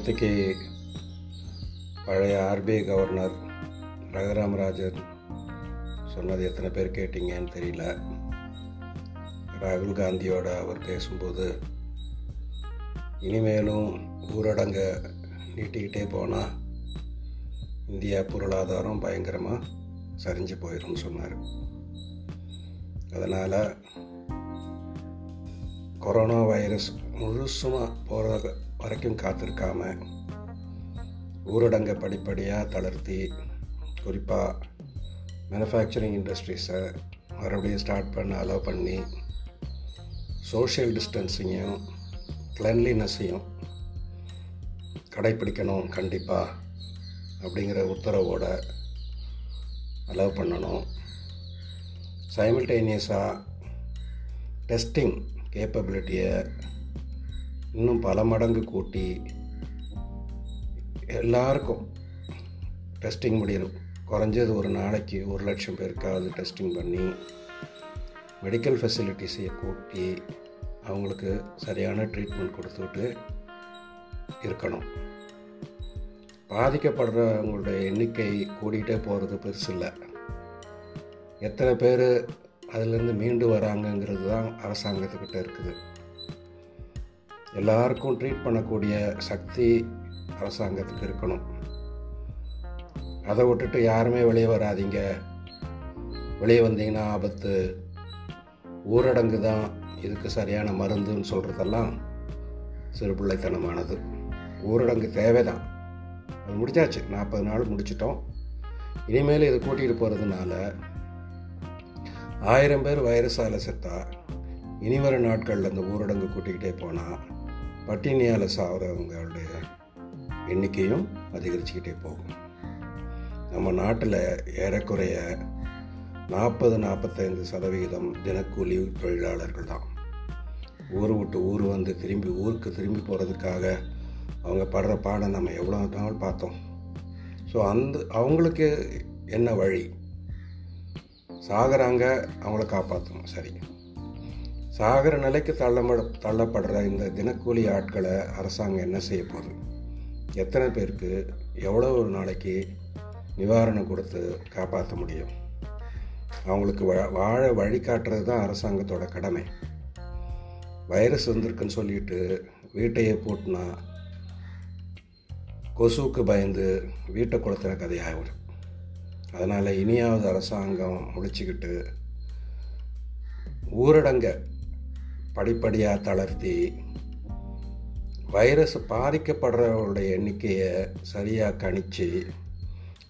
நேற்றுக்கு பழைய RBI governor Raghuram Rajan சொன்னது எத்தனை பேர் கேட்டீங்கன்னு தெரியல. ராகுல் காந்தியோட அவர் பேசும்போது இனிமேலும் ஊரடங்கை நீட்டிக்கிட்டே போனால் இந்தியா பொருளாதாரம் பயங்கரமாக சரிஞ்சு போயிடும்னு சொன்னார். அதனால் கொரோனா வைரஸ் முழுசுமாக போகிற வரைக்கும் காத்திருக்காம ஊரடங்கை படிப்படியாக தளர்த்தி குறிப்பாக மேனுஃபேக்சரிங் இண்டஸ்ட்ரீஸை மறுபடியும் ஸ்டார்ட் பண்ண அலோவ் பண்ணி சோஷியல் டிஸ்டன்ஸையும் கிளென்லினஸையும் கடைப்பிடிக்கணும் கண்டிப்பாக அப்படிங்கிற உத்தரவோட அலோவ் பண்ணணும். சைமில்டேனியஸாக டெஸ்டிங் கேப்பபிலிட்டியை இன்னும் பல மடங்கு கூட்டி எல்லாருக்கும் டெஸ்டிங் முடியணும். குறைஞ்சது ஒரு நாளைக்கு ஒரு லட்சம் பேருக்காவது டெஸ்டிங் பண்ணி மெடிக்கல் ஃபெசிலிட்டிஸை கூட்டி அவங்களுக்கு சரியான ட்ரீட்மெண்ட் கொடுத்துட்டு இருக்கணும். பாதிக்கப்படுறவங்களுடைய எண்ணிக்கை கூடிகிட்டே போகிறது பெருசு இல்லை. எத்தனை பேர் அதிலேருந்து மீண்டு வராங்கங்கிறது தான் அரசாங்கத்துக்கிட்ட இருக்குது. எல்லாருக்கும் ட்ரீட் பண்ணக்கூடிய சக்தி அரசாங்கத்துக்கு இருக்கணும். அதை விட்டுட்டு யாருமே வெளியே வராதீங்க. வெளியே வந்தீங்கன்னா ஆபத்து. ஊரடங்கு தான் இதுக்கு சரியான மருந்துன்னு சொல்கிறதெல்லாம் சிறுபிள்ளைத்தனமானது ஊரடங்கு தேவை தான் அது முடிச்சாச்சு நாற்பது நாள் முடிச்சிட்டோம். இனிமேல் இதை கூட்டிகிட்டு போகிறதுனால ஆயிரம் பேர் வைரஸால் செத்தா இனி வரும் நாட்களில் இந்த ஊரடங்கு கூட்டிக்கிட்டே போனால் பட்டினியால் சாகிறவங்களுடைய எண்ணிக்கையும் அதிகரிச்சுக்கிட்டே போகும். நம்ம நாட்டில் ஏறக்குறைய நாற்பது நாற்பத்தைந்து சதவிகிதம் தினக்கூலி தொழிலாளர்கள் தான். ஊர் விட்டு ஊர் வந்து திரும்பி ஊருக்கு திரும்பி போகிறதுக்காக அவங்க படுற பாடம் நம்ம எவ்வளோ நாள் பார்த்தோம். ஸோ அந்த அவங்களுக்கு என்ன வழி? சாகிறாங்க அவங்கள காப்பாற்றணும் சரி. சாகிற நிலைக்கு தள்ளப்பட தள்ளப்படுற இந்த தினக்கூலி ஆட்களை அரசாங்கம் என்ன செய்ய போகுது? எத்தனை பேருக்கு எவ்வளோ ஒரு நாளைக்கு நிவாரணம் கொடுத்து காப்பாற்ற முடியும்? அவங்களுக்கு வாழ வழிகாட்டுறது தான் அரசாங்கத்தோட கடமை. வைரஸ் வந்திருக்குன்னு சொல்லிட்டு வீட்டையே பூட்டினா கொசுவுக்கு பயந்து வீட்டை கொளுத்துற கதையாக வரும் அதனால் இனியாவது அரசாங்கம் முடிச்சுக்கிட்டு ஊரடங்க படிப்படியாக தளர்த்தி வைரஸ் பாதிக்கப்படுறவங்களுடைய எண்ணிக்கையை சரியாக கணித்து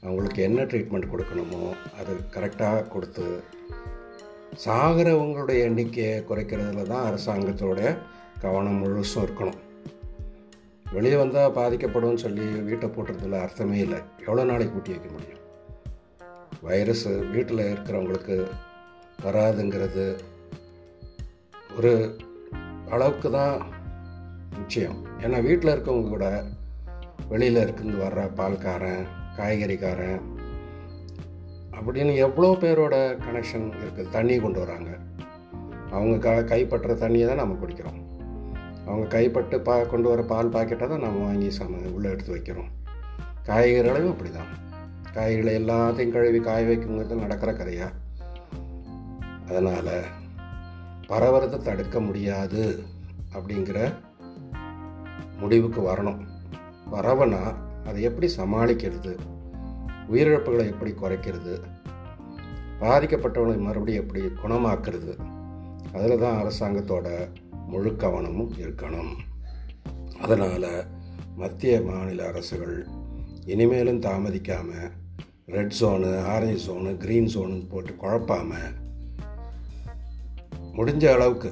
அவங்களுக்கு என்ன ட்ரீட்மெண்ட் கொடுக்கணுமோ அது கரெக்டாக கொடுத்து சாகிறவங்களுடைய எண்ணிக்கையை குறைக்கிறதுல தான் அரசாங்கத்தோடைய கவனம் முழுசும் இருக்கணும். வெளியே வந்தால் பாதிக்கப்படும்னு சொல்லி வீட்டை போட்டுறதுல அர்த்தமே இல்லை. எவ்வளோ நாளைக்கு பூட்டி வைக்க முடியும்? வைரஸ் வீட்டில் இருக்கிறவங்களுக்கு வராதுங்கிறது ஒரு அளவுக்கு தான் நிச்சயம். ஏன்னா வீட்டில் இருக்கவங்க கூட வெளியில் இருந்து வர்ற பால்காரன் காய்கறிக்காரன் அப்படின்னு எவ்வளோ பேரோட கனெக்ஷன் இருக்குது தண்ணி கொண்டு வராங்க. அவங்க க கைப்பற்ற தண்ணியை தான் நம்ம குடிக்கிறோம். அவங்க கைப்பட்டு பா கொண்டு வர பால் பாக்கெட்டை தான் நம்ம வாங்கி சம உள்ளே எடுத்து வைக்கிறோம். காய்கறிகளையும் அப்படி தான் காய்கறிகளை எல்லாத்தையும் கழுவி காய வைக்குங்கிறது நடக்கிற கதையாக அதனால் பரவறதை தடுக்க முடியாது அப்படிங்கிற முடிவுக்கு வரணும். பரவனா அதை எப்படி சமாளிக்கிறது? உயிரிழப்புகளை எப்படி குறைக்கிறது? பாதிக்கப்பட்டவங்களை மறுபடியும் எப்படி குணமாக்குறது? அதில் தான் அரசாங்கத்தோட முழு கவனமும் இருக்கணும். அதனால் மத்திய மாநில அரசுகள் இனிமேலும் தாமதிக்காமல் red zone orange zone green zone போட்டு குழப்பாமல் முடிஞ்ச அளவுக்கு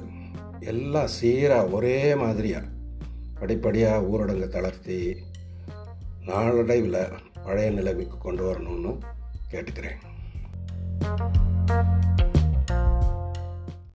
எல்லாம் சீராக ஒரே மாதிரியாக படிப்படியாக ஊரடங்கு தளர்த்தி நாளடைவில் பழைய நிலைமைக்கு கொண்டு வரணும்னு கேட்டுக்கிறேன்.